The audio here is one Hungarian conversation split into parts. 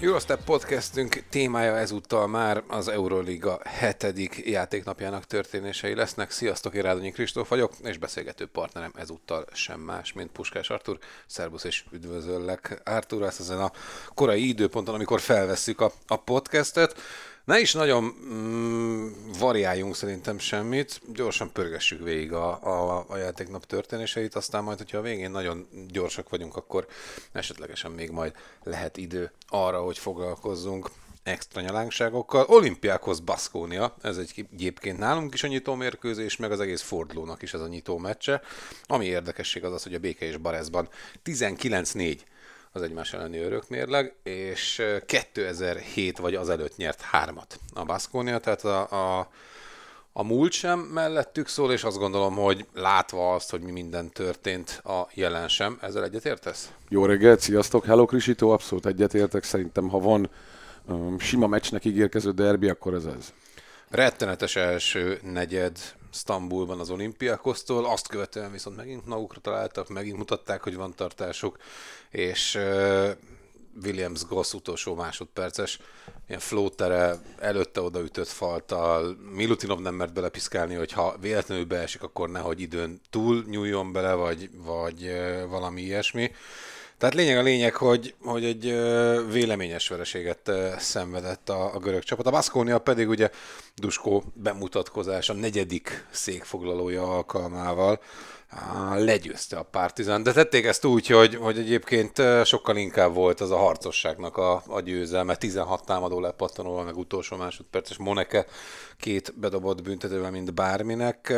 Eurostep podcastünk témája ezúttal már az Euroliga hetedik játéknapjának történései lesznek. Sziasztok, én Rádonyi Kristóf vagyok, és beszélgető partnerem ezúttal sem más, mint Puskás Artur. Szerbusz és üdvözöllek Artur, ezt ezen a korai időponton, amikor felvesszük a, a podcastet. Ne is nagyon mm, variáljunk szerintem semmit, gyorsan pörgessük végig a, a, a játéknap történéseit, aztán majd, hogyha a végén nagyon gyorsak vagyunk, akkor esetlegesen még majd lehet idő arra, hogy foglalkozzunk extra nyalánkságokkal. Olimpiákhoz Baszkónia, ez egy egyébként nálunk is a nyitó mérkőzés, meg az egész fordulónak is ez a nyitó meccse. Ami érdekesség az az, hogy a Béke és Barezban 19-4 az egymás elleni örökmérleg, és 2007 vagy azelőtt nyert hármat a Baskonia, tehát a, a, a múlt sem mellettük szól, és azt gondolom, hogy látva azt, hogy mi minden történt, a jelen sem, ezzel egyetértesz? Jó reggelt, sziasztok, hello Krisito, abszolút egyetértek, szerintem ha van um, sima meccsnek ígérkező derbi, akkor ez ez. Rettenetes első negyed Sztambulban az olimpiákoztól, azt követően viszont megint magukra találtak, megint mutatták, hogy van tartásuk, és uh, Williams Goss utolsó másodperces ilyen flótere előtte odaütött faltal, Milutinov nem mert belepiszkálni, hogy ha véletlenül beesik, akkor nehogy időn túl nyúljon bele, vagy, vagy uh, valami ilyesmi. Tehát lényeg a lényeg, hogy, hogy egy véleményes vereséget szenvedett a, a görög csapat. A Baskonia pedig ugye Duskó bemutatkozása negyedik székfoglalója alkalmával legyőzte a Partizan, de tették ezt úgy, hogy, hogy egyébként sokkal inkább volt az a harcosságnak a, a győzelme, 16 támadó lepattanóval, meg utolsó másodperces Moneke két bedobott büntetővel, mint bárminek,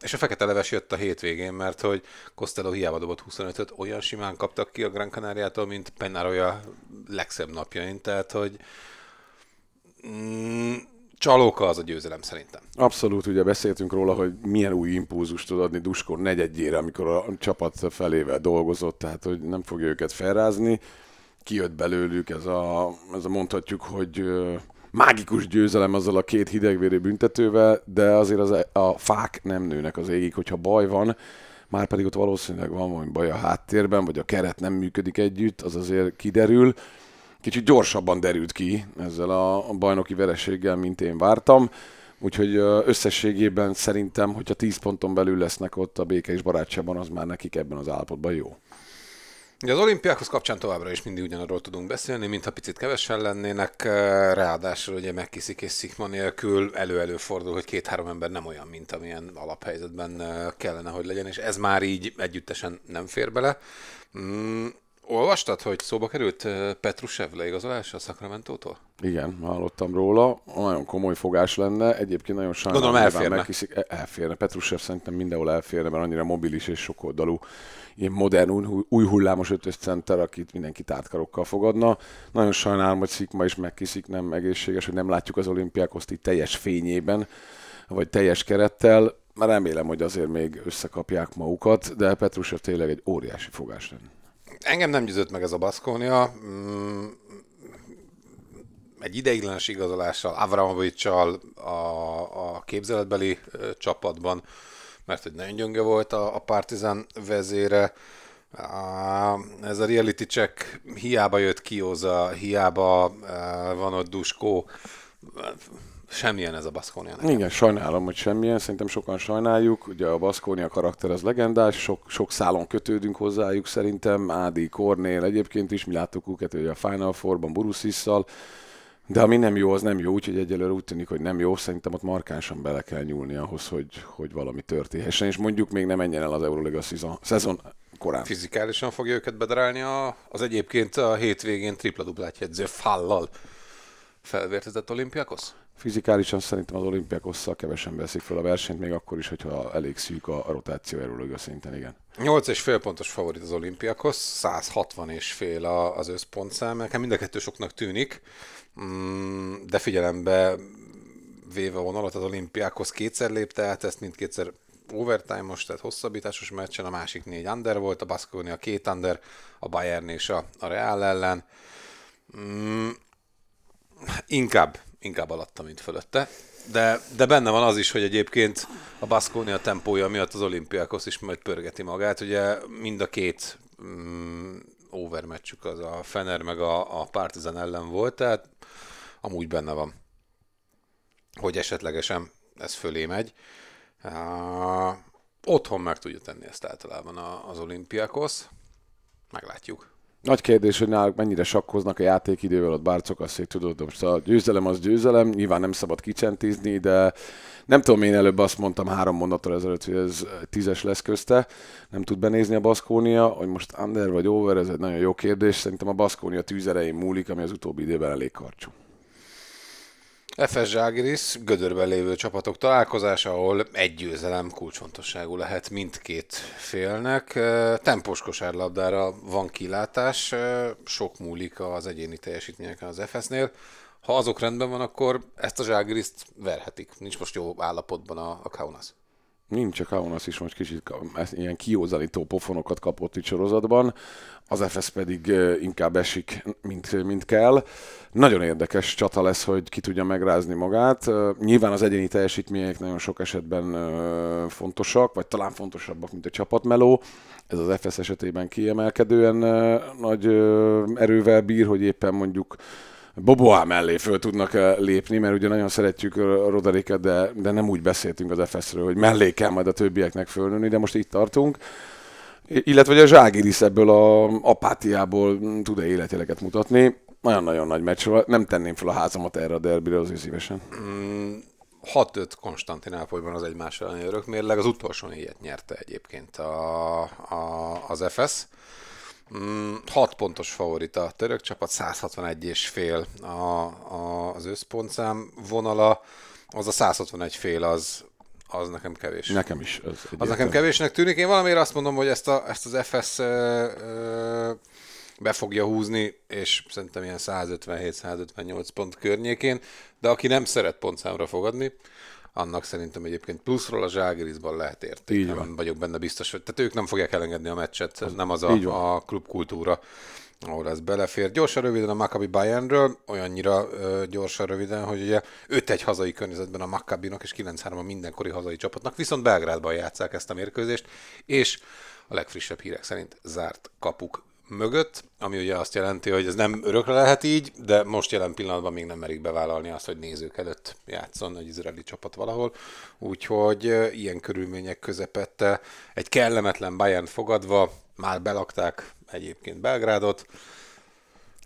és a fekete leves jött a hétvégén, mert hogy Costello hiába dobott 25-öt, olyan simán kaptak ki a Gran Canaria-tól, mint Penaroya legszebb napjain, tehát hogy mm, csalóka az a győzelem szerintem. Abszolút, ugye beszéltünk róla, hogy milyen új impulzust tud adni Duskó negyedjére, amikor a csapat felével dolgozott, tehát hogy nem fogja őket felrázni. Kijött belőlük ez a, ez a mondhatjuk, hogy mágikus győzelem azzal a két hidegvérű büntetővel, de azért az, e- a fák nem nőnek az égig, hogyha baj van, már pedig ott valószínűleg van valami baj a háttérben, vagy a keret nem működik együtt, az azért kiderül kicsit gyorsabban derült ki ezzel a bajnoki vereséggel, mint én vártam. Úgyhogy összességében szerintem, hogyha 10 ponton belül lesznek ott a béke és barátságban, az már nekik ebben az állapotban jó. Ugye az olimpiákhoz kapcsán továbbra is mindig ugyanarról tudunk beszélni, mintha picit kevesen lennének, ráadásul ugye megkiszik és szikma nélkül elő-elő fordul, hogy két-három ember nem olyan, mint amilyen alaphelyzetben kellene, hogy legyen, és ez már így együttesen nem fér bele. Olvastad, hogy szóba került Petrusev leigazolása a Sacramento-tól? Igen, hallottam róla. Nagyon komoly fogás lenne. Egyébként nagyon sajnálom. Gondolom elférne. Megkiszik. E, elférne. Petrusev szerintem mindenhol elférne, mert annyira mobilis és sokoldalú. Ilyen modern, új hullámos ötös center, akit mindenki tártkarokkal fogadna. Nagyon sajnálom, hogy Szikma is megkiszik, nem egészséges, hogy nem látjuk az olimpiákoszt itt teljes fényében, vagy teljes kerettel. Már remélem, hogy azért még összekapják magukat, de Petrusev tényleg egy óriási fogás lenne. Engem nem győzött meg ez a Baszkónia. Mm, egy ideiglenes igazolással, Avramovicsal a, a képzeletbeli csapatban, mert hogy nagyon gyönge volt a, a Partizan vezére. Ez a reality check hiába jött Kioza, hiába van ott Duskó, semmilyen ez a Baszkónia. Igen, sajnálom, hogy semmilyen, szerintem sokan sajnáljuk. Ugye a Baszkónia karakter az legendás, sok, sok szálon kötődünk hozzájuk szerintem, Ádi, Kornél egyébként is, mi láttuk őket hogy a Final Four-ban Burusisszal, de ami nem jó, az nem jó, úgyhogy egyelőre úgy tűnik, hogy nem jó. Szerintem ott markánsan bele kell nyúlni ahhoz, hogy, hogy valami történhessen, és mondjuk még nem menjen el az Euroliga szezon, szezon korán. Fizikálisan fogja őket bedarálni a, az egyébként a hétvégén tripla duplát jegyző fallal felvértezett olimpiákhoz? Fizikálisan szerintem az olimpiákosszal kevesen veszik fel a versenyt, még akkor is, hogyha elég szűk a, a rotáció erről szinten, igen. 8 és fél pontos favorit az olimpiákhoz, 160 és fél az összpontszám, nekem mind a kettő soknak tűnik, mm, de figyelembe véve a vonalat, az olimpiákhoz kétszer lépte át, ezt mindkétszer overtime-os, tehát hosszabbításos meccsen, a másik négy under volt, a Baskonia két under, a Bayern és a, a Real ellen. Mm, inkább, inkább alatta, mint fölötte. De, de benne van az is, hogy egyébként a Baskonia tempója miatt az olimpiákhoz is majd pörgeti magát. Ugye mind a két mm, overmeccsük az a Fener meg a, a Partizan ellen volt, tehát amúgy benne van, hogy esetlegesen ez fölé megy. Uh, otthon meg tudja tenni ezt általában az olimpiákhoz. Meglátjuk. Nagy kérdés, hogy náluk mennyire sakkoznak a játékidővel, ott bárcok azt, hogy tudod, most a győzelem az győzelem, nyilván nem szabad kicsentizni, de nem tudom, én előbb azt mondtam három mondattal ezelőtt, hogy ez tízes lesz közte, nem tud benézni a Baszkónia, hogy most under vagy over, ez egy nagyon jó kérdés, szerintem a Baszkónia tűzerején múlik, ami az utóbbi időben elég karcsú. FS Zságiris gödörben lévő csapatok találkozása, ahol egy győzelem kulcsfontosságú lehet mindkét félnek. Tempós kosárlabdára van kilátás, sok múlik az egyéni teljesítményeken az FS-nél. Ha azok rendben van, akkor ezt a Zságiriszt verhetik. Nincs most jó állapotban a, a Kaunas. Nincs, a Kaunas is most kicsit ilyen kiózanító pofonokat kapott itt sorozatban, az FS pedig inkább esik, mint, mint kell. Nagyon érdekes csata lesz, hogy ki tudja megrázni magát. Nyilván az egyéni teljesítmények nagyon sok esetben fontosak, vagy talán fontosabbak, mint a csapatmeló. Ez az FS esetében kiemelkedően nagy erővel bír, hogy éppen mondjuk Boboá mellé föl tudnak lépni, mert ugye nagyon szeretjük Roderiket, de, de nem úgy beszéltünk az FS-ről, hogy mellé kell majd a többieknek fölnőni, de most itt tartunk. Illetve, hogy a Zságiris ebből a apátiából tud-e életjeleket mutatni. Nagyon-nagyon nagy meccs, nem tenném fel a házamat erre a derbire azért szívesen. Mm, 6-5 Konstantinápolyban az egymás elleni örökmérleg, az utolsó négyet nyerte egyébként a, a, az FS. 6 mm, pontos favorit a török csapat, 161 és fél a, a, az összpontszám vonala, az a 161 fél az, az nekem kevés. Nekem is. Az, az nekem kevésnek tűnik. Én valamiért azt mondom, hogy ezt, a, ezt az FS ö, ö, be fogja húzni, és szerintem ilyen 157-158 pont környékén, de aki nem szeret pontszámra fogadni, annak szerintem egyébként pluszról a Zságirizban lehet érték. Így van. Nem vagyok benne biztos, hogy tehát ők nem fogják elengedni a meccset, az, nem az a, a klubkultúra, ahol ez belefér. Gyorsan röviden a Maccabi Bayernről, olyannyira ö, gyorsan röviden, hogy ugye 5-1 hazai környezetben a Maccabinak és 9-3 a mindenkori hazai csapatnak, viszont Belgrádban játszák ezt a mérkőzést, és a legfrissebb hírek szerint zárt kapuk mögött, ami ugye azt jelenti, hogy ez nem örökre lehet így, de most jelen pillanatban még nem merik bevállalni azt, hogy nézők előtt játszon egy izraeli csapat valahol. Úgyhogy ilyen körülmények közepette egy kellemetlen Bayern fogadva, már belakták egyébként Belgrádot.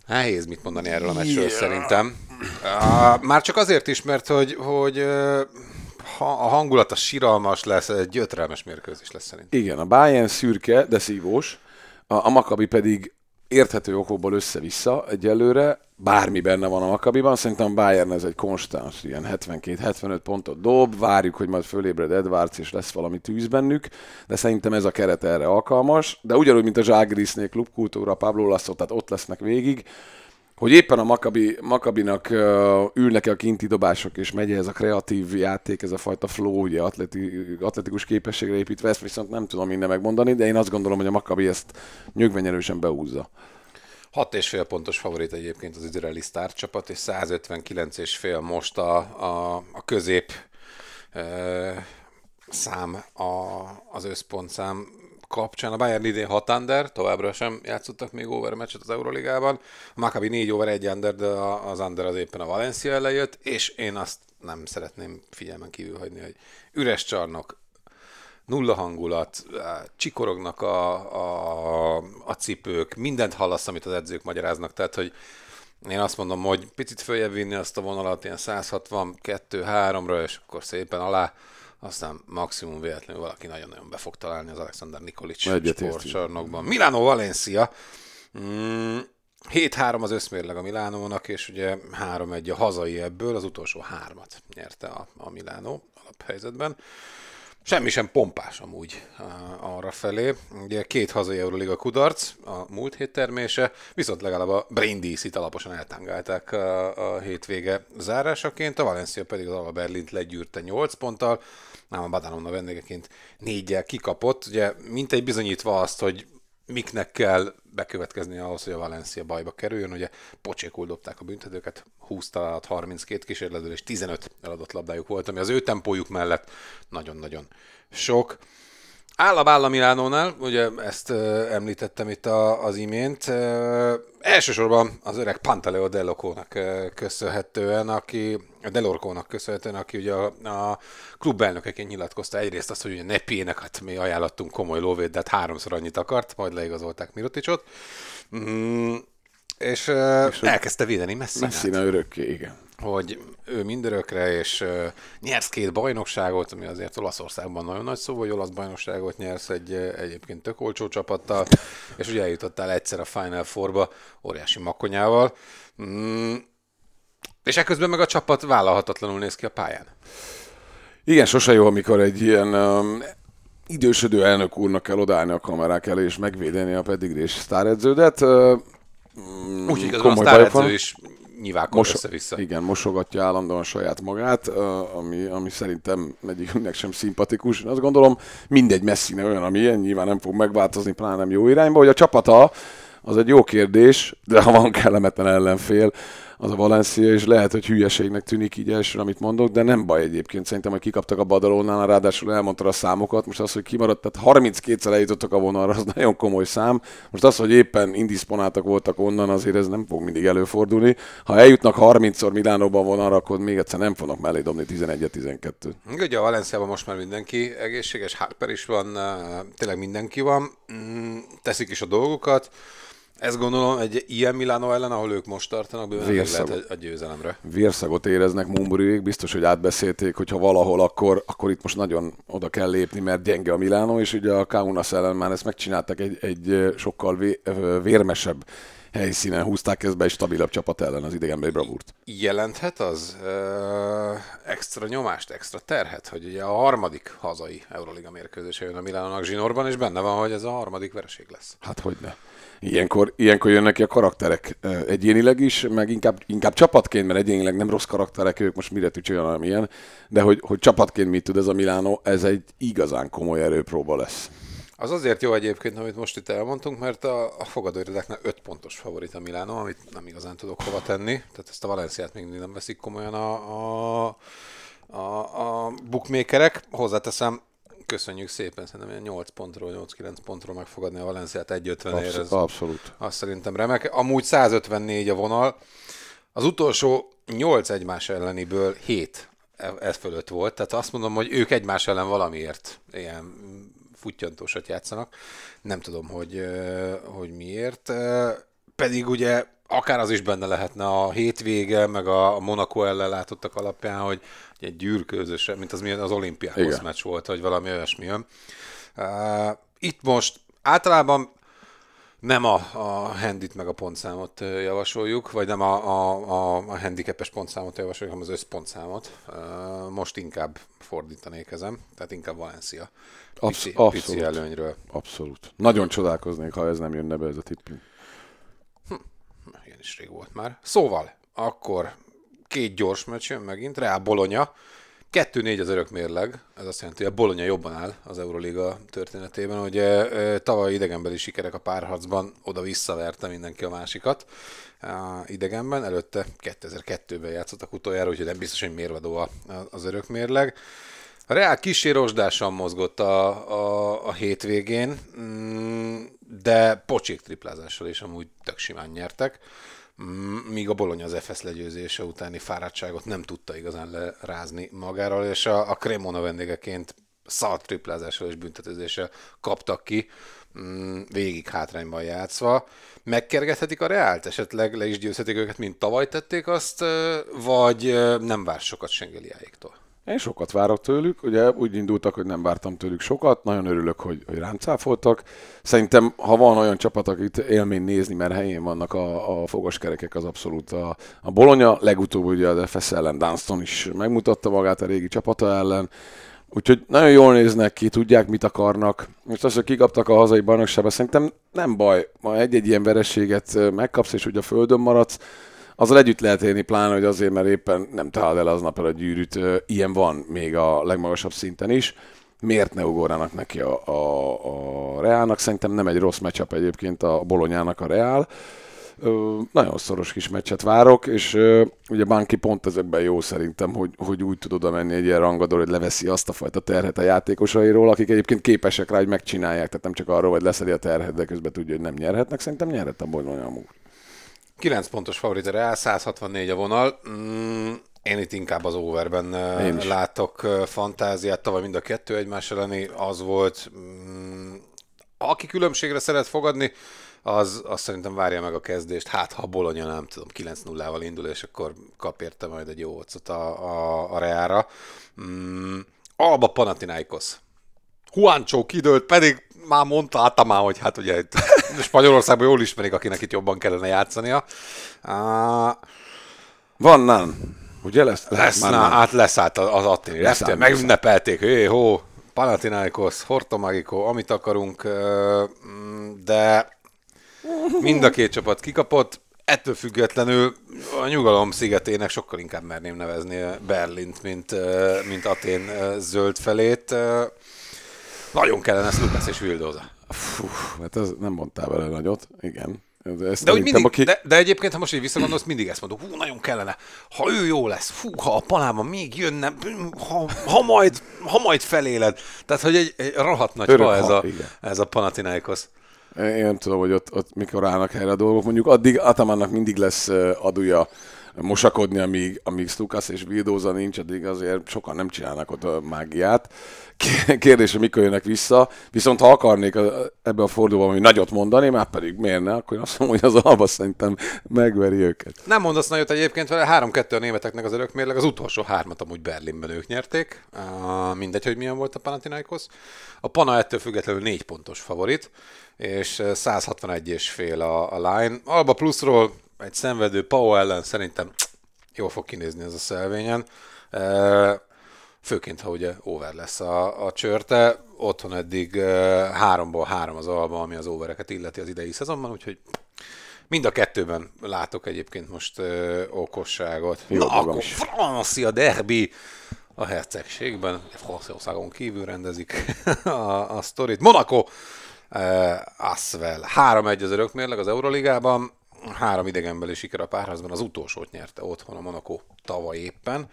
Nehéz mit mondani erről a meccsről yeah. szerintem. Már csak azért is, mert hogy, hogy ha a hangulat a siralmas lesz, egy gyötrelmes mérkőzés lesz szerintem. Igen, a Bayern szürke, de szívós a, a Makabi pedig érthető okokból össze-vissza egyelőre, bármi benne van a Makabiban, szerintem Bayern ez egy konstans, ilyen 72-75 pontot dob, várjuk, hogy majd fölébred Edwards, és lesz valami tűz bennük, de szerintem ez a keret erre alkalmas, de ugyanúgy, mint a Zságrisznél klubkultúra, Pablo Lasso, tehát ott lesznek végig, hogy éppen a Makabi, Makabinak uh, ülnek a kinti dobások, és megy ez a kreatív játék, ez a fajta flow, ugye atleti, atletikus képességre építve, ezt viszont nem tudom minden megmondani, de én azt gondolom, hogy a Makabi ezt nyögvenyerősen beúzza. 6,5 pontos favorit egyébként az izraeli sztár csapat, és 159 és fél most a, a, a közép e, szám a, az összpontszám kapcsán. A Bayern idén 6 under, továbbra sem játszottak még over meccset az Euroligában. A Maccabi 4 over 1 under, de az under az éppen a Valencia ellen jött, és én azt nem szeretném figyelmen kívül hagyni, hogy üres csarnok, nulla hangulat, csikorognak a, a, a cipők, mindent hallasz, amit az edzők magyaráznak, tehát hogy én azt mondom, hogy picit följebb vinni azt a vonalat, ilyen 162-3-ra, és akkor szépen alá aztán maximum véletlenül valaki nagyon-nagyon be fog találni az Alexander Nikolic sportcsarnokban. Milano Valencia. Mm, 7-3 az összmérleg a Milánónak, és ugye 3-1 a hazai ebből, az utolsó hármat nyerte a, a Milánó alaphelyzetben. Semmi sem pompás amúgy arra felé. Ugye két hazai Euroliga kudarc, a múlt hét termése, viszont legalább a Brindisi-t alaposan eltángálták a, a hétvége zárásaként, a Valencia pedig az Alba Berlint legyűrte 8 ponttal, ám a Badalona vendégeként négyel kikapott, ugye mintegy bizonyítva azt, hogy miknek kell bekövetkezni ahhoz, hogy a Valencia bajba kerüljön. Ugye pocsékul dobták a büntetőket, 20 találat, 32 kísérletből és 15 eladott labdájuk volt, ami az ő tempójuk mellett nagyon-nagyon sok. Állam állam Milánónál, ugye ezt uh, említettem itt a, az imént, uh, elsősorban az öreg Pantaleo Delocónak uh, köszönhetően, aki, Delorcónak köszönhetően, aki ugye a, a klub elnökeként nyilatkozta egyrészt azt, hogy ugye Nepiének, hát mi ajánlattunk komoly lóvét, de hát háromszor annyit akart, majd leigazolták Miroticsot. Mm, és, és elkezdte védeni Messinát. Messina örökké, igen hogy ő mindörökre, és uh, nyersz két bajnokságot, ami azért Olaszországban nagyon nagy szó, hogy olasz bajnokságot nyersz egy egyébként tök olcsó csapattal, és ugye eljutottál egyszer a Final Four-ba óriási makonyával. Mm, és ekközben meg a csapat vállalhatatlanul néz ki a pályán. Igen, sose jó, amikor egy ilyen um, idősödő elnök úrnak kell odállni a kamerák elé, és megvédeni a pedigrés sztáredződet. Uh, Úgyhogy az a sztáredző is nyilvánkodik Mos- össze-vissza. Igen, mosogatja állandóan saját magát, ami, ami szerintem egyikünknek sem szimpatikus. Azt gondolom, mindegy messzine olyan, amilyen, nyilván nem fog megváltozni, pláne nem jó irányba, hogy a csapata az egy jó kérdés, de ha van kellemetlen ellenfél, az a Valencia, és lehet, hogy hülyeségnek tűnik így elsőre, amit mondok, de nem baj egyébként. Szerintem, hogy kikaptak a Badalónál, ráadásul elmondta a számokat. Most az, hogy kimaradt, tehát 32-szer eljutottak a vonalra, az nagyon komoly szám. Most az, hogy éppen indisponáltak voltak onnan, azért ez nem fog mindig előfordulni. Ha eljutnak 30-szor Milánóban vonalra, akkor még egyszer nem fognak mellé dobni 11-12. Ugye a Valenciában most már mindenki egészséges, Harper is van, tényleg mindenki van, mm, teszik is a dolgokat. Ezt gondolom, egy ilyen Milano ellen, ahol ők most tartanak, bőven lehet a győzelemre. Vérszagot éreznek Mumburiék, biztos, hogy átbeszélték, hogy ha valahol, akkor, akkor itt most nagyon oda kell lépni, mert gyenge a Milano, és ugye a Kaunas ellen már ezt megcsináltak egy, egy sokkal vé, vérmesebb helyszínen húzták ezt be egy stabilabb csapat ellen az idegenbeli bravúrt. Jelenthet az ö, extra nyomást, extra terhet, hogy ugye a harmadik hazai Euroliga mérkőzése jön a Milánónak zsinórban, és benne van, hogy ez a harmadik vereség lesz. Hát hogy ne. Ilyenkor, ilyenkor jönnek ki a karakterek egyénileg is, meg inkább, inkább csapatként, mert egyénileg nem rossz karakterek, ők most mire olyan, ilyen, de hogy, hogy csapatként mit tud ez a Milánó, ez egy igazán komoly erőpróba lesz. Az azért jó egyébként, amit most itt elmondtunk, mert a, a fogadóirodáknál 5 pontos favorit a Milánó, amit nem igazán tudok hova tenni. Tehát ezt a Valenciát még nem veszik komolyan a, a, a, a bookmakerek. Hozzáteszem, köszönjük szépen, szerintem 8 pontról, 8-9 pontról megfogadni a Valenciát 1.50 ér. Ez abszolút. Azt szerintem remek. Amúgy 154 a vonal. Az utolsó 8 egymás elleniből 7 e, ez fölött volt, tehát azt mondom, hogy ők egymás ellen valamiért ilyen futtyantósat játszanak. Nem tudom, hogy, hogy miért. Pedig ugye akár az is benne lehetne a hétvége, meg a Monaco ellen látottak alapján, hogy egy gyűrkőzös, mint az az olimpiához meccs volt, vagy valami olyasmi jön. Itt most általában nem a, a handit meg a pontszámot javasoljuk, vagy nem a, a, a, a handicapes pontszámot javasoljuk, hanem az összpontszámot. Most inkább fordítanék ezen, tehát inkább Valencia. Absz- pici, abszolút. pici előnyről. Abszolút. Nagyon csodálkoznék, ha ez nem jönne be ez a tipping. Is rég volt már. Szóval, akkor két gyors meccs jön megint, Real Bologna. 2-4 az örök mérleg, ez azt jelenti, hogy a Bologna jobban áll az Euroliga történetében. Ugye tavaly idegenbeli sikerek a párharcban oda visszaverte mindenki a másikat idegenben, előtte 2002-ben játszottak utoljára, úgyhogy nem biztos, hogy mérvadó az örök mérleg. A Real kísérosdásan mozgott a, a, a hétvégén, mm, de pocsék triplázással is amúgy tök simán nyertek míg a Bologna az FS legyőzése utáni fáradtságot nem tudta igazán lerázni magáról, és a, a Cremona vendégeként szalt triplázással és büntetőzéssel kaptak ki, mm, végig hátrányban játszva. Megkergethetik a Reált? Esetleg le is győzhetik őket, mint tavaly tették azt, vagy nem vár sokat Sengeliáéktól? Én sokat várok tőlük, ugye úgy indultak, hogy nem vártam tőlük sokat, nagyon örülök, hogy, hogy rám. Szerintem, ha van olyan csapat, akit élmény nézni, mert helyén vannak a, a fogaskerekek, az abszolút a, a Bologna, legutóbb ugye az FS ellen Dunston is megmutatta magát a régi csapata ellen, Úgyhogy nagyon jól néznek ki, tudják, mit akarnak. Most az, hogy kikaptak a hazai bajnokságba, szerintem nem baj. Ma egy-egy ilyen verességet ö, megkapsz, és ugye a földön maradsz, azzal együtt lehet élni, pláne, hogy azért, mert éppen nem talál el aznap el a gyűrűt. Ilyen van még a legmagasabb szinten is. Miért ne ugornának neki a, a, a Reálnak? Szerintem nem egy rossz matchup egyébként a Bolonyának a Reál. Nagyon szoros kis meccset várok, és ugye Banki pont ezekben jó szerintem, hogy, hogy úgy tud oda menni egy ilyen rangador, hogy leveszi azt a fajta terhet a játékosairól, akik egyébként képesek rá, hogy megcsinálják, tehát nem csak arról, hogy leszedi a terhet, de közben tudja, hogy nem nyerhetnek. Szerintem nyerhet a Bologna amúgy. 9 pontos favorit a Real, 164 a vonal. Mm, én itt inkább az overben látok fantáziát. Tavaly mind a kettő egymás elleni az volt. Mm, aki különbségre szeret fogadni, az, az szerintem várja meg a kezdést. Hát, ha Bologna nem tudom, 9-0-val indul, és akkor kap érte majd egy jó ocot a, a, a Reára. Mm, Alba Panathinaikos. Juancho kidőlt, pedig már mondta Atamá, hogy hát ugye itt Spanyolországban jól ismerik, akinek itt jobban kellene játszania. Uh, Van Nan. Ugye lesz? lesz, már Nan. hát leszállt az Attini. Leszállt, megünnepelték, hé, hó, Panathinaikos, Horto Magico, amit akarunk, mm, de mind a két csapat kikapott, ettől függetlenül a nyugalom szigetének sokkal inkább merném nevezni Berlint, mint, mint Atén zöld felét. Nagyon kellene Lucas és Vildoza. Fú, hát ez nem mondtál vele nagyot. Igen. De, ezt De, mindig, aki... de, de egyébként, ha most így visszagondolsz, mindig ezt mondok, hú, nagyon kellene, ha ő jó lesz, fú, ha a palában még jönne, ha, ha, majd, ha majd feléled. Tehát, hogy egy, egy rohadt nagy Örök pa ez ha, a, igen. ez a Panathinaikos. Én nem tudom, hogy ott, ott mikor állnak helyre a dolgok. Mondjuk addig Atamannak mindig lesz ö, adója mosakodni, amíg, amíg Stukas és Vildóza nincs, addig azért sokan nem csinálnak ott a mágiát. Kérdés, hogy mikor jönnek vissza. Viszont ha akarnék ebbe a fordulóban valami nagyot mondani, már pedig miért ne, akkor azt mondom, hogy az Alba szerintem megveri őket. Nem mondasz nagyot egyébként vele, 3-2 a németeknek az örökmérleg, az utolsó hármat amúgy Berlinben ők nyerték, mindegy, hogy milyen volt a Panathinaikos. A Pana ettől függetlenül 4 pontos favorit, és ö, 161 és fél a, a line. Alba pluszról egy szenvedő Pau ellen szerintem jól fog kinézni ez a szelvényen. Uh, főként, ha ugye over lesz a, a csörte. Otthon eddig uh, háromból három az alba, ami az overeket illeti az idei szezonban, úgyhogy Mind a kettőben látok egyébként most ö, okosságot. Jó, Na, akkor is. francia derby a hercegségben. Franciaországon kívül rendezik a, a sztorit. Monaco, uh, Asvel. 3-1 az örökmérleg az Euroligában. Három idegenbeli siker a párharcban. Az utolsót nyerte otthon a Monaco tavaly éppen.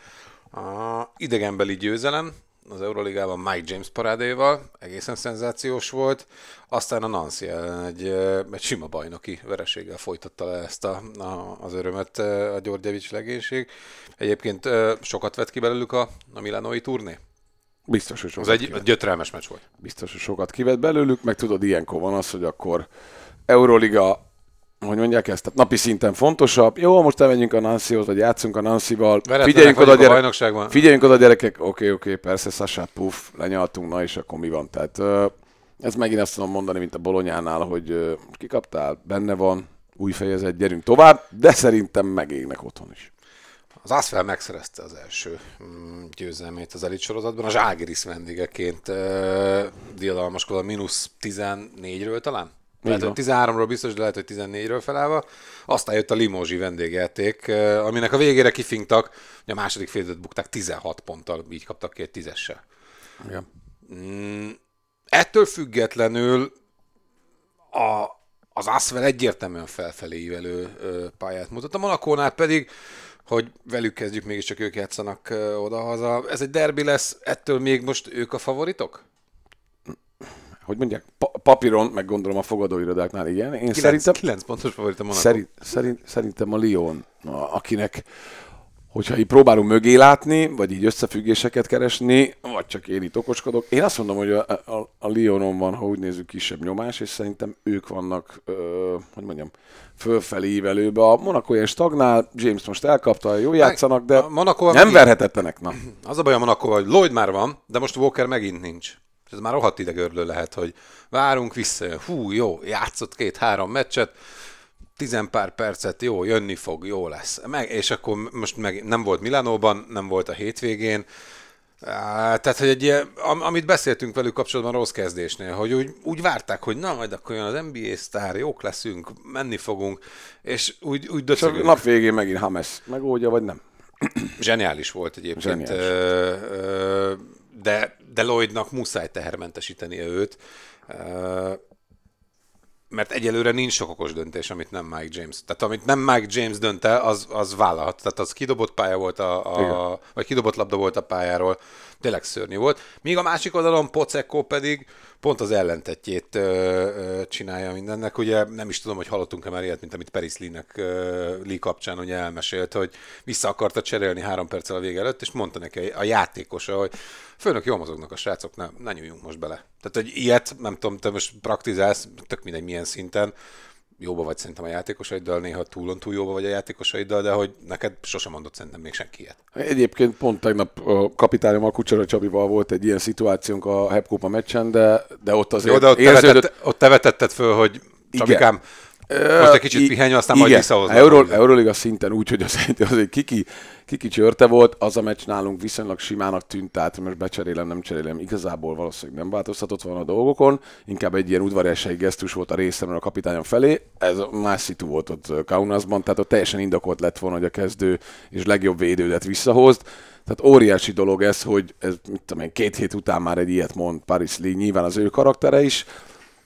A idegenbeli győzelem az Euroligában Mike James parádéval, egészen szenzációs volt, aztán a Nancy ellen egy, egy sima bajnoki vereséggel folytatta le ezt a, a, az örömöt ö, a Györgyevics legénység. Egyébként sokat vett ki belőlük a, a Milánói turné? Biztos, hogy Az sokat egy kivett. gyötrelmes meccs volt. Biztos, hogy sokat kivett belőlük, meg tudod, ilyenkor van az, hogy akkor Euroliga, hogy mondják ezt, tehát napi szinten fontosabb. Jó, most elmenjünk a Nancyhoz, vagy játszunk a Nancyval. Figyeljünk oda, vagyunk a figyeljünk oda, gyerekek. Oké, okay, oké, okay, persze, Sasha, puff, lenyaltunk, na és akkor mi van? Tehát ez megint azt tudom mondani, mint a Bolonyánál, hogy kikaptál, benne van, új fejezet, gyerünk tovább, de szerintem megégnek otthon is. Az Asfel megszerezte az első mm, győzelmét az elit sorozatban, a Zságiris vendégeként diadalmaskodva mínusz 14-ről talán? Lehet, hogy 13-ról biztos, de lehet, hogy 14-ről felállva. Aztán jött a Limózsi vendégjáték, uh, aminek a végére kifingtak, hogy a második fél időt bukták 16 ponttal, így kaptak ki egy tízessel. Igen. Mm, ettől függetlenül a, az Asvel egyértelműen felfelé ívelő pályát mutat. A Monakónál pedig, hogy velük kezdjük, mégiscsak ők játszanak odahaza. Ez egy derbi lesz, ettől még most ők a favoritok? Hogy mondják, pa- papíron, meg gondolom a fogadóirodáknál, igen. Én 9, szerintem, 9 pontos favorit a. Szerint, szerint, szerintem a Lyon, akinek, hogyha így próbálunk mögé látni, vagy így összefüggéseket keresni, vagy csak én itt okoskodok, én azt mondom, hogy a, a, a Lyonon van, ha úgy nézzük, kisebb nyomás, és szerintem ők vannak, ö, hogy mondjam, fölfelé ívelőbe. A Monaco ilyen stagnál, James most elkapta, jó játszanak, de a Monaco nem meg- verhetetlenek. Na. Az a baj a Monaco, hogy Lloyd már van, de most Walker megint nincs. És ez már rohadt idegörlő lehet, hogy várunk vissza, hú, jó, játszott két-három meccset, tizen pár percet, jó, jönni fog, jó lesz. Meg, és akkor most meg nem volt Milánóban, nem volt a hétvégén, tehát, hogy egy am, amit beszéltünk velük kapcsolatban rossz kezdésnél, hogy úgy, úgy várták, hogy na, majd akkor jön az NBA sztár, jók leszünk, menni fogunk, és úgy, úgy És a döcögünk. nap végén megint Hames megoldja, vagy nem? Zseniális volt egyébként, Zseniális. De, de Lloydnak muszáj tehermentesítenie őt, mert egyelőre nincs sok okos döntés, amit nem Mike James. Tehát amit nem Mike James dönt el, az, az vállalhat. Tehát az kidobott pálya volt a, a vagy kidobott labda volt a pályáról, tényleg szörnyű volt. Míg a másik oldalon Pocekko pedig pont az ellentetjét ö, ö, csinálja mindennek. Ugye nem is tudom, hogy hallottunk-e már ilyet, mint amit Paris Lee-nek Lee kapcsán ugye elmesélt, hogy vissza akarta cserélni három perccel a vége előtt, és mondta neki a játékosa, hogy főnök jól mozognak a srácok, ne, ne nyúljunk most bele. Tehát, hogy ilyet, nem tudom, te most praktizálsz, tök mindegy milyen szinten, jóba vagy szerintem a játékosaiddal, néha túlon túl jóba vagy a játékosaiddal, de hogy neked sosem mondott szerintem még senki ilyet. Egyébként pont tegnap a kapitányommal, Kucsera Csabival volt egy ilyen szituációnk a Hepkupa meccsen, de, de ott azért Jó, de ott, te, érződött, vetett, ott te vetetted föl, hogy Csabikám, most egy kicsit pihenj, aztán majd igen, visszahoznak. Euró, Euroliga szinten úgy, hogy az egy, az egy kiki, kiki csörte volt, az a meccs nálunk viszonylag simának tűnt, tehát most becserélem, nem cserélem, igazából valószínűleg nem változtatott volna a dolgokon, inkább egy ilyen udvariassági gesztus volt a részemről a kapitányom felé, ez más szitu volt ott Kaunasban, tehát ott teljesen indokolt lett volna, hogy a kezdő és legjobb védődet visszahozd, tehát óriási dolog ez, hogy ez, mit tudom én, két hét után már egy ilyet mond Paris Lee, nyilván az ő karaktere is,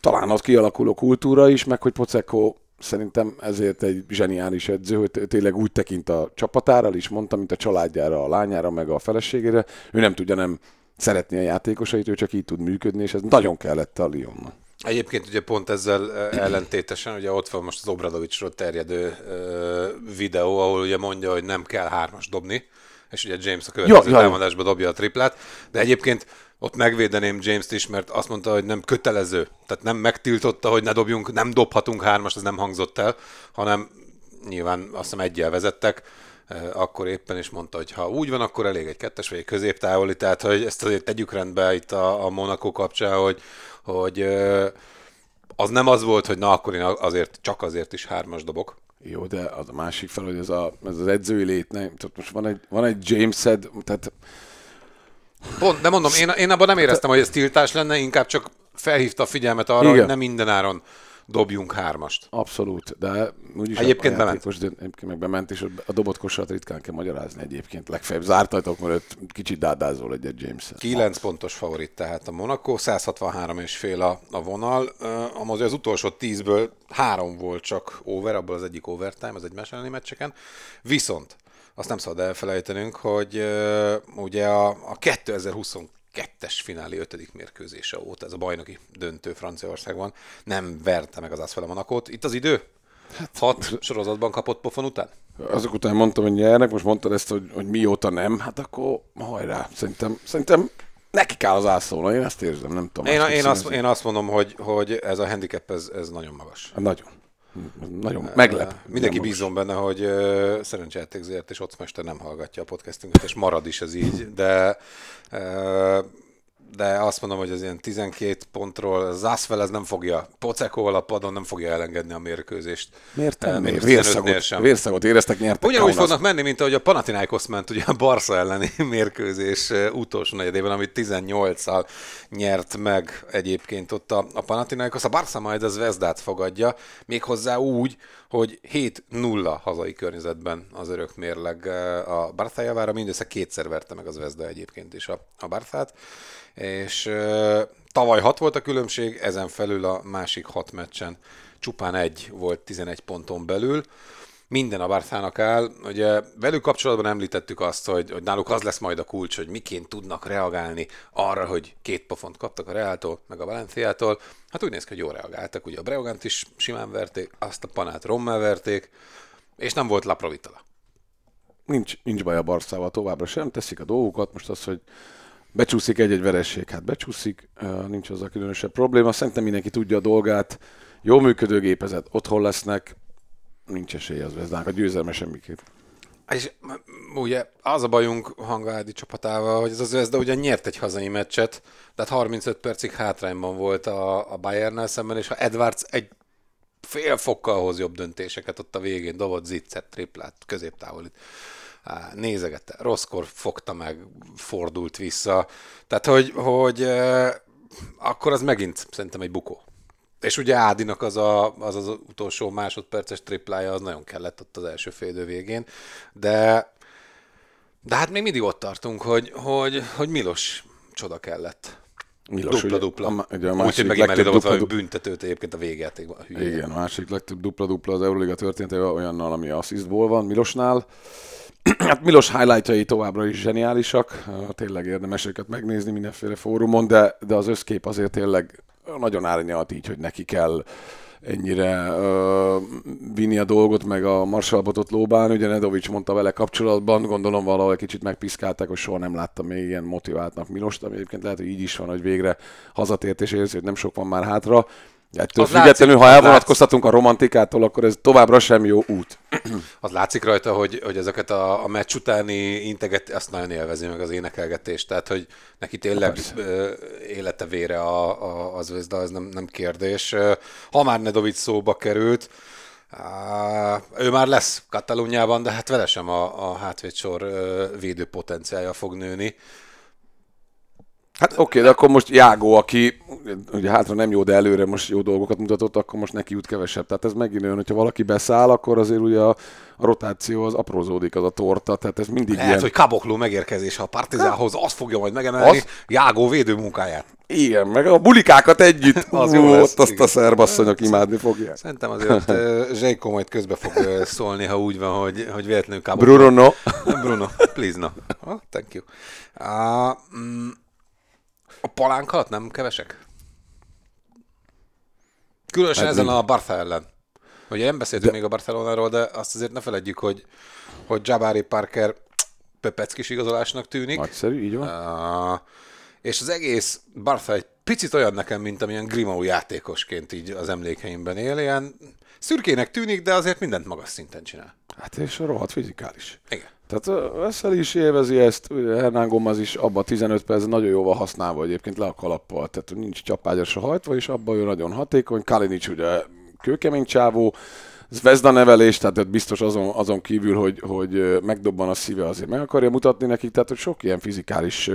talán ott kialakuló kultúra is, meg hogy Pocekko szerintem ezért egy zseniális edző, hogy tényleg úgy tekint a csapatára, is mondta, mint a családjára, a lányára, meg a feleségére. Ő nem tudja nem szeretni a játékosait, ő csak így tud működni, és ez nagyon kellett a Lyonnak. Egyébként ugye pont ezzel ellentétesen, ugye ott van most az Obradovicsról terjedő videó, ahol ugye mondja, hogy nem kell hármas dobni, és ugye James a következő támadásba dobja a triplát, de egyébként ott megvédeném James-t is, mert azt mondta, hogy nem kötelező, tehát nem megtiltotta, hogy ne dobjunk, nem dobhatunk hármast, ez nem hangzott el, hanem nyilván azt hiszem egyel vezettek, akkor éppen is mondta, hogy ha úgy van, akkor elég egy kettes vagy egy középtávoli, tehát hogy ezt azért tegyük rendbe itt a, a Monaco kapcsán, hogy, hogy az nem az volt, hogy na akkor én azért, csak azért is hármas dobok. Jó, de az a másik fel, hogy ez, a, ez az edzői lét, nem, tehát most van egy, van egy James-ed, tehát Pont, de mondom, én, én abban nem éreztem, hogy ez tiltás lenne, inkább csak felhívta a figyelmet arra, Igen. hogy nem mindenáron dobjunk hármast. Abszolút, de úgyis Egyébként bement. egyébként meg bement, és a dobott kosarat ritkán kell magyarázni egyébként. Legfeljebb zárt ajtók mögött kicsit dádázol egyet james 9 pontos favorit tehát a Monaco, 163 és fél a, a vonal. Amaz az utolsó 10-ből három volt csak over, abból az egyik overtime, az egy meccseken. Viszont azt nem szabad elfelejtenünk, hogy ugye a, a 2022-es finálé ötödik mérkőzése óta, ez a bajnoki döntő Franciaországban, nem verte meg az Asfel a Monakót. Itt az idő? Hát, Hat sorozatban kapott pofon után? Azok után mondtam, hogy nyernek, most mondtad ezt, hogy, hogy mióta nem, hát akkor hajrá. Szerintem, szerintem neki kell az ászolna, én ezt érzem, nem tudom. Én, én, azt, én azt mondom, hogy, hogy ez a handicap, ez, ez nagyon magas. Hát Nagyon. Nagyon meglep. Mindenki Nem bízom benne, hogy uh, szerencsejátékzért és Ocmester nem hallgatja a podcastünket, és marad is ez így, de uh, de azt mondom, hogy az ilyen 12 pontról Zászvel ez nem fogja, Pocekóval a padon nem fogja elengedni a mérkőzést. Miért Eh, nem? még Miért? 15-nél Vérszagot, sem. vérszagot éreztek, nyertek. Ugyanúgy fognak menni, mint ahogy a Panathinaikos ment ugye a Barca elleni mérkőzés eh, utolsó negyedében, amit 18-szal nyert meg egyébként ott a, a Panathinaikos. A Barca majd az Vezdát fogadja, méghozzá úgy, hogy 7-0 hazai környezetben az örök mérleg eh, a Barca javára, mindössze kétszer verte meg az Vezda egyébként is a, a Barcát, és tavaly 6 volt a különbség, ezen felül a másik 6 meccsen csupán egy volt 11 ponton belül, minden a Barszának áll. Ugye velük kapcsolatban említettük azt, hogy, hogy náluk az lesz majd a kulcs, hogy miként tudnak reagálni arra, hogy két pofont kaptak a Reáltól, meg a Valenciától. Hát úgy néz ki, hogy jól reagáltak. Ugye a Breogant is simán verték, azt a Panát Rommel verték, és nem volt Laprovitala. nincs, nincs baj a Barszával továbbra sem, teszik a dolgokat, most az, hogy becsúszik egy-egy veresség, hát becsúszik, nincs az a különösebb probléma, szerintem mindenki tudja a dolgát, jó működő gépezet, otthon lesznek, nincs esély az Vezdának, a győzelme semmiképp. És ugye az a bajunk Hangádi csapatával, hogy ez az de ugye nyert egy hazai meccset, tehát 35 percig hátrányban volt a, a Bayernnel szemben, és ha Edwards egy fél fokkal hoz jobb döntéseket ott a végén, dobott ziccet, triplát, középtávolit, Á, nézegette, rosszkor fogta meg, fordult vissza. Tehát, hogy, hogy akkor az megint szerintem egy bukó. És ugye Ádinak az, a, az az utolsó másodperces triplája, az nagyon kellett ott az első félidő végén, de, de hát még mindig ott tartunk, hogy, hogy, hogy Milos csoda kellett. Milos, ugye, Dupla-dupla. a, ugye a Úgyhogy másik mellé legtöbb dobott valami dupla, büntetőt egyébként a végjátékban. a igen, a másik legtöbb dupla-dupla az Euroliga történetében olyannal, ami assistból van Milosnál. Hát Milos highlightjai továbbra is zseniálisak, tényleg érdemes őket megnézni mindenféle fórumon, de, de az összkép azért tényleg nagyon árnyalt így, hogy neki kell ennyire ö, vinni a dolgot, meg a marsalbotot lóbálni. Ugye Nedovics mondta vele kapcsolatban, gondolom valahol egy kicsit megpiszkálták, hogy soha nem láttam még ilyen motiváltnak Milost, ami egyébként lehet, hogy így is van, hogy végre hazatért és érzi, hogy nem sok van már hátra. Ettől Az függetlenül, látszik, ha elvonatkoztatunk a romantikától, akkor ez továbbra sem jó út. Az látszik rajta, hogy, hogy ezeket a, a meccs utáni integet, azt nagyon élvezi meg az énekelgetést, tehát hogy neki tényleg ö, élete vére a, a, az Zvezda, ez nem, nem kérdés. Ha már Nedovic szóba került, á, ő már lesz Katalóniában, de hát vele sem a, a hátvédsor védő potenciálja fog nőni. Hát oké, okay, de akkor most Jágó, aki ugye hátra nem jó, de előre most jó dolgokat mutatott, akkor most neki jut kevesebb. Tehát ez megint olyan, hogyha valaki beszáll, akkor azért ugye a, a rotáció az aprózódik, az a torta, tehát ez mindig Lehet, ilyen. hogy Kabokló megérkezése a Partizánhoz, az fogja majd megemelni Az? Jágó védő munkáját. Igen, meg a bulikákat együtt. Az jó lesz, ott azt igen. a szerbasszonyok imádni fogják. Szerintem azért Zsejko majd közbe fog szólni, ha úgy van, hogy, hogy véletlenül Kabokló Bruno, Bruno, please no. Oh, thank you. Uh, mm, a palánk alatt nem kevesek? Különösen Hát ezen mi? a Barca ellen. Ugye nem beszéltünk még a Barcelonáról, de azt azért ne feledjük, hogy, hogy Jabari Parker pepeckis igazolásnak tűnik. nagyszerű, így van. Uh, és az egész Barca egy picit olyan nekem, mint amilyen Grimau játékosként így az emlékeimben él. Ilyen szürkének tűnik, de azért mindent magas szinten csinál. Hát és a rohadt fizikális. Igen. Tehát Veszel is élvezi ezt, Hernán Gomez is abban a 15 percben nagyon jól van használva egyébként le a kalappal, tehát nincs csapágyasra hajtva, és abban ő nagyon hatékony. Kalinic ugye kőkemény csávó, Zvezda nevelés, tehát biztos azon, azon kívül, hogy, hogy megdobban a szíve, azért meg akarja mutatni nekik, tehát hogy sok ilyen fizikális,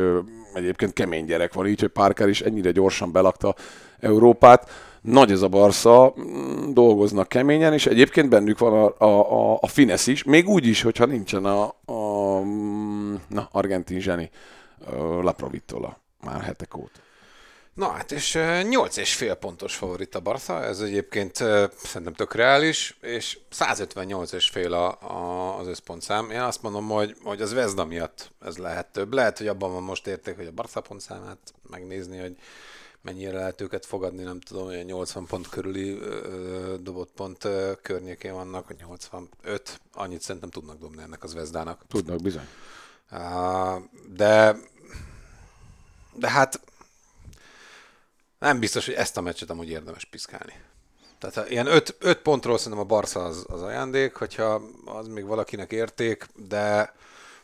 egyébként kemény gyerek van, így, hogy Parker is ennyire gyorsan belakta Európát. Nagy ez a Barca, mm, dolgoznak keményen, és egyébként bennük van a, a, a, a finesz is, még úgy is, hogyha nincsen a, a mm, na, argentin zseni Laprovittola már hetek óta. Na hát, és fél pontos favorit a Barca, ez egyébként szerintem tök reális, és 158 és fél a, a, az összpontszám. Én azt mondom, hogy, hogy az Vezda miatt ez lehet több. Lehet, hogy abban van most érték, hogy a Barca pontszámát megnézni, hogy mennyire lehet őket fogadni, nem tudom, hogy 80 pont körüli dobott pont ö, környékén vannak, vagy 85, annyit szerintem tudnak dobni ennek az Vezdának. Tudnak bizony. De, de hát nem biztos, hogy ezt a meccset amúgy érdemes piszkálni. Tehát ilyen 5 pontról szerintem a Barca az, az ajándék, hogyha az még valakinek érték, de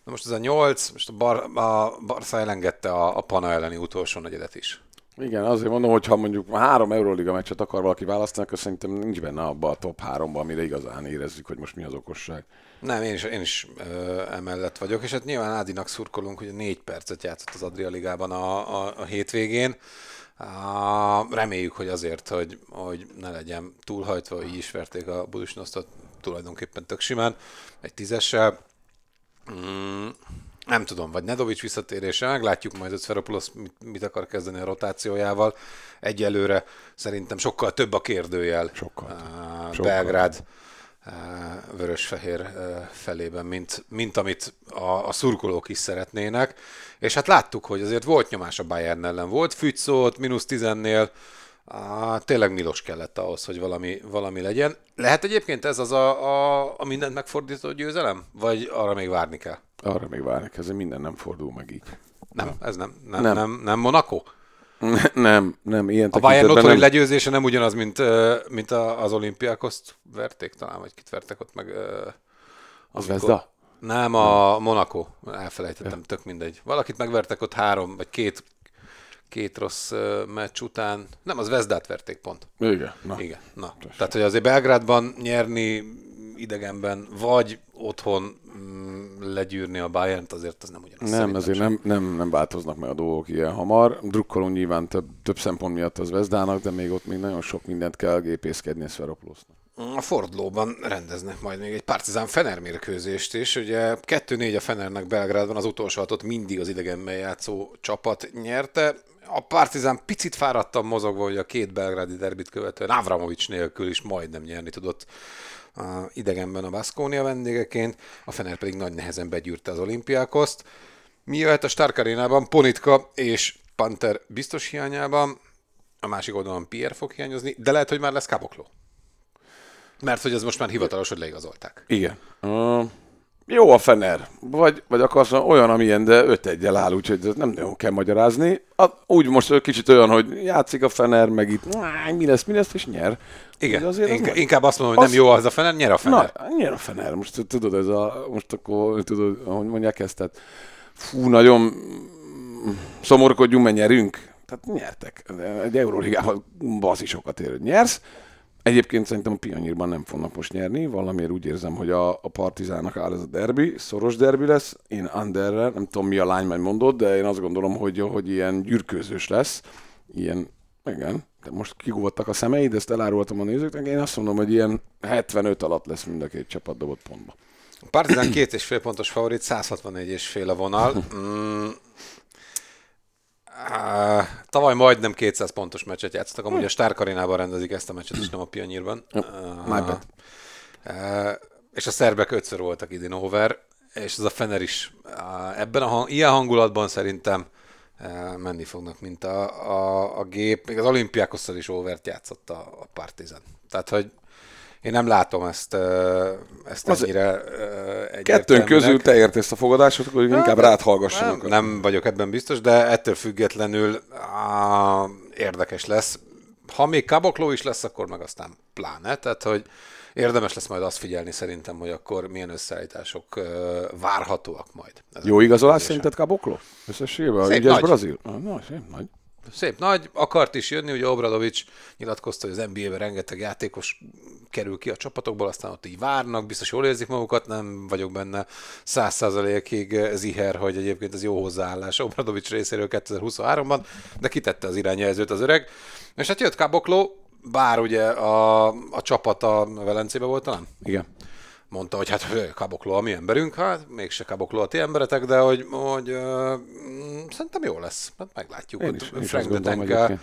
de most ez a 8, most a, Bar, a Barca elengedte a, a Pana elleni utolsó negyedet is. Igen, azért mondom, hogy ha mondjuk három Euroliga meccset akar valaki választani, akkor szerintem nincs benne abba a top háromba, amire igazán érezzük, hogy most mi az okosság. Nem, én is, én is ö, emellett vagyok, és hát nyilván Ádinak szurkolunk, hogy négy percet játszott az Adria Ligában a, a, a hétvégén. Uh, reméljük, hogy azért, hogy, hogy ne legyen túlhajtva, így is verték a Budusnosztot tulajdonképpen tök simán, egy tízessel. Mm, nem tudom, vagy Nedovics visszatérése, meglátjuk majd, hogy Sferopoulos mit, mit akar kezdeni a rotációjával. Egyelőre szerintem sokkal több a kérdőjel. Sokkal több. Uh, Belgrád uh, vörös-fehér uh, felében, mint, mint amit a, a szurkolók is szeretnének. És hát láttuk, hogy azért volt nyomás a Bayern ellen. Volt Fütszót, mínusz 10-nél, uh, tényleg Milos kellett ahhoz, hogy valami, valami legyen. Lehet egyébként ez az a, a, a mindent megfordító győzelem? Vagy arra még várni kell? Arra még várnak, ez minden nem fordul meg így. Nem, ez nem. Nem, Nem. nem. nem, nem Monaco? nem, nem, ilyen A Bayern otthoni nem. legyőzése nem ugyanaz, mint, mint az olimpiákoszt verték talán, vagy kit vertek ott meg. ö, Az amikor- Vezda? Nem, a Monaco. Elfelejtettem, tök mindegy. Valakit megvertek ott három, vagy két, két rossz meccs után. Nem, az Vezdát verték pont. Igen, na. Igen, na. Tehát, hogy azért Belgrádban nyerni idegenben, vagy otthon mm, legyűrni a bayern azért az nem ugyanaz. Nem, ezért nem, nem, nem változnak meg a dolgok ilyen hamar. Drukkolunk nyilván több, több szempont miatt az Vezdának, de még ott még nagyon sok mindent kell gépészkedni a Szveroplusznak. A fordulóban rendeznek majd még egy Partizán Fener mérkőzést is. Ugye 2-4 a Fenernek Belgrádban, az utolsó hatot mindig az idegenben játszó csapat nyerte. A Partizán picit fáradtan mozogva, hogy a két belgrádi derbit követően Avramovics nélkül is majdnem nyerni tudott a idegenben a Baszkónia vendégeként, a Fener pedig nagy nehezen begyűrte az olimpiákoszt. Mi jöhet a Stark Arénában? Ponitka és Panther biztos hiányában, a másik oldalon Pierre fog hiányozni, de lehet, hogy már lesz Kabokló. Mert hogy ez most már hivatalos, hogy leigazolták. Igen. Uh, jó a Fener. Vagy, vagy akarsz olyan, amilyen, de 5 1 áll, úgyhogy ez nem nagyon kell magyarázni. A, úgy most kicsit olyan, hogy játszik a Fener, meg itt mi lesz, mi lesz, és nyer. Igen, azért az inkább, inkább azt mondom, hogy az... nem jó az a Fener, nyer a Fener. Na, nyer a Fener. Most tudod, ez a, most akkor, tudod, ahogy mondják ezt, tehát fú, nagyon szomorkodjunk, mert nyerünk. Tehát nyertek. Egy Euróligában bazisokat ér, hogy nyersz. Egyébként szerintem a Pionírban nem fognak most nyerni, valamiért úgy érzem, hogy a, a Partizának áll ez a derbi, szoros derbi lesz, én underre, nem tudom mi a lány mondott, de én azt gondolom, hogy, hogy ilyen gyürkőzős lesz, ilyen, igen, de most kigúvottak a szemeid, ezt elárultam a nézőknek, én azt mondom, hogy ilyen 75 alatt lesz mind a két csapat dobott pontba. A Partizán két és fél pontos favorit, 164 és fél a vonal. Mm, Uh, tavaly majdnem 200 pontos meccset játszottak, amúgy a Stark Arénában rendezik ezt a meccset, és nem a Pionírban. Uh, uh, uh, és a szerbek ötször voltak idén over, és ez a Fener is uh, ebben a hang, ilyen hangulatban szerintem uh, menni fognak, mint a, a, a gép. Még az olimpiákosszal is overt játszott a, a Partizan. Tehát, hogy én nem látom ezt, ezt az ennyire Kettőnk közül te értesz a fogadásot, hogy inkább rád hallgassanak. Nem, nem vagyok ebben biztos, de ettől függetlenül á, érdekes lesz. Ha még kabokló is lesz, akkor meg aztán pláne. Tehát, hogy érdemes lesz majd azt figyelni szerintem, hogy akkor milyen összeállítások várhatóak majd. Jó igazolás szerinted kabokló? Összességében? Ügyes nagy. brazil? Ah, na, szép nagy szép nagy, akart is jönni, ugye Obradovics nyilatkozta, hogy az NBA-ben rengeteg játékos kerül ki a csapatokból, aztán ott így várnak, biztos jól érzik magukat, nem vagyok benne száz százalékig ziher, hogy egyébként ez jó hozzáállás Obradovics részéről 2023-ban, de kitette az irányjelzőt az öreg. És hát jött Kabokló, bár ugye a, a csapat a Velencébe volt talán? Igen mondta, hogy hát kabokló a mi emberünk, hát mégse kabokló a ti emberetek, de hogy, hogy uh, szerintem jó lesz. Hát meglátjuk. Én is, én Frank gondolom,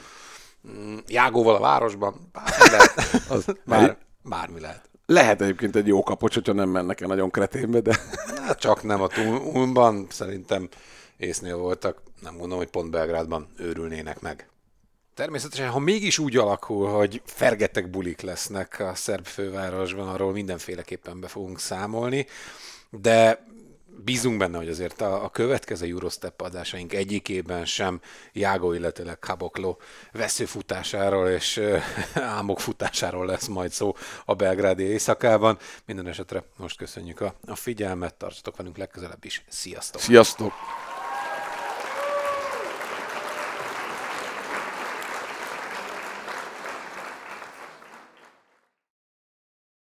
mm, Jágóval a városban, bármi lehet. Az, Bár, bármi lehet. Lehet egyébként egy jó kapocs, hogyha nem mennek el nagyon kreténbe, de... Hát csak nem a Tulmban, szerintem észnél voltak. Nem gondolom, hogy pont Belgrádban őrülnének meg. Természetesen, ha mégis úgy alakul, hogy fergetek bulik lesznek a szerb fővárosban, arról mindenféleképpen be fogunk számolni, de bízunk benne, hogy azért a, a következő Eurostep adásaink egyikében sem Jágó, illetve Kabokló veszőfutásáról és uh, álmok futásáról lesz majd szó a belgrádi éjszakában. Minden esetre most köszönjük a, a figyelmet, tartsatok velünk legközelebb is. Sziasztok! Sziasztok!